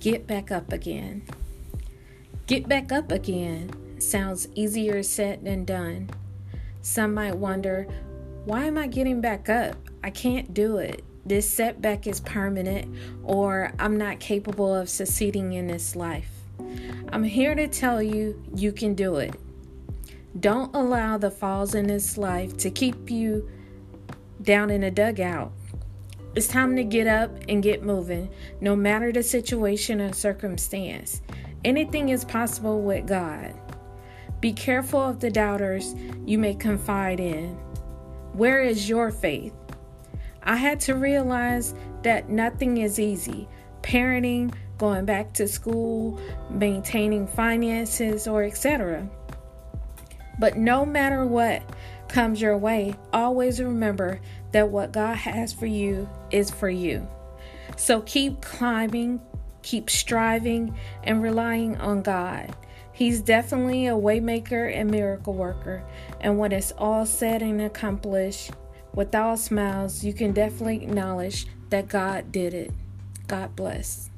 get back up again. Get back up again sounds easier said than done. Some might wonder, why am I getting back up? I can't do it. This setback is permanent, or I'm not capable of succeeding in this life. I'm here to tell you you can do it. Don't allow the falls in this life to keep you down in a dugout. It's time to get up and get moving, no matter the situation or circumstance. Anything is possible with God. Be careful of the doubters you may confide in. Where is your faith? I had to realize that nothing is easy. Parenting, going back to school, maintaining finances, or etc. But no matter what comes your way, always remember that what God has for you is for you. So keep climbing, keep striving, and relying on God. He's definitely a waymaker and miracle worker. And when it's all said and accomplished, with all smiles, you can definitely acknowledge that God did it. God bless.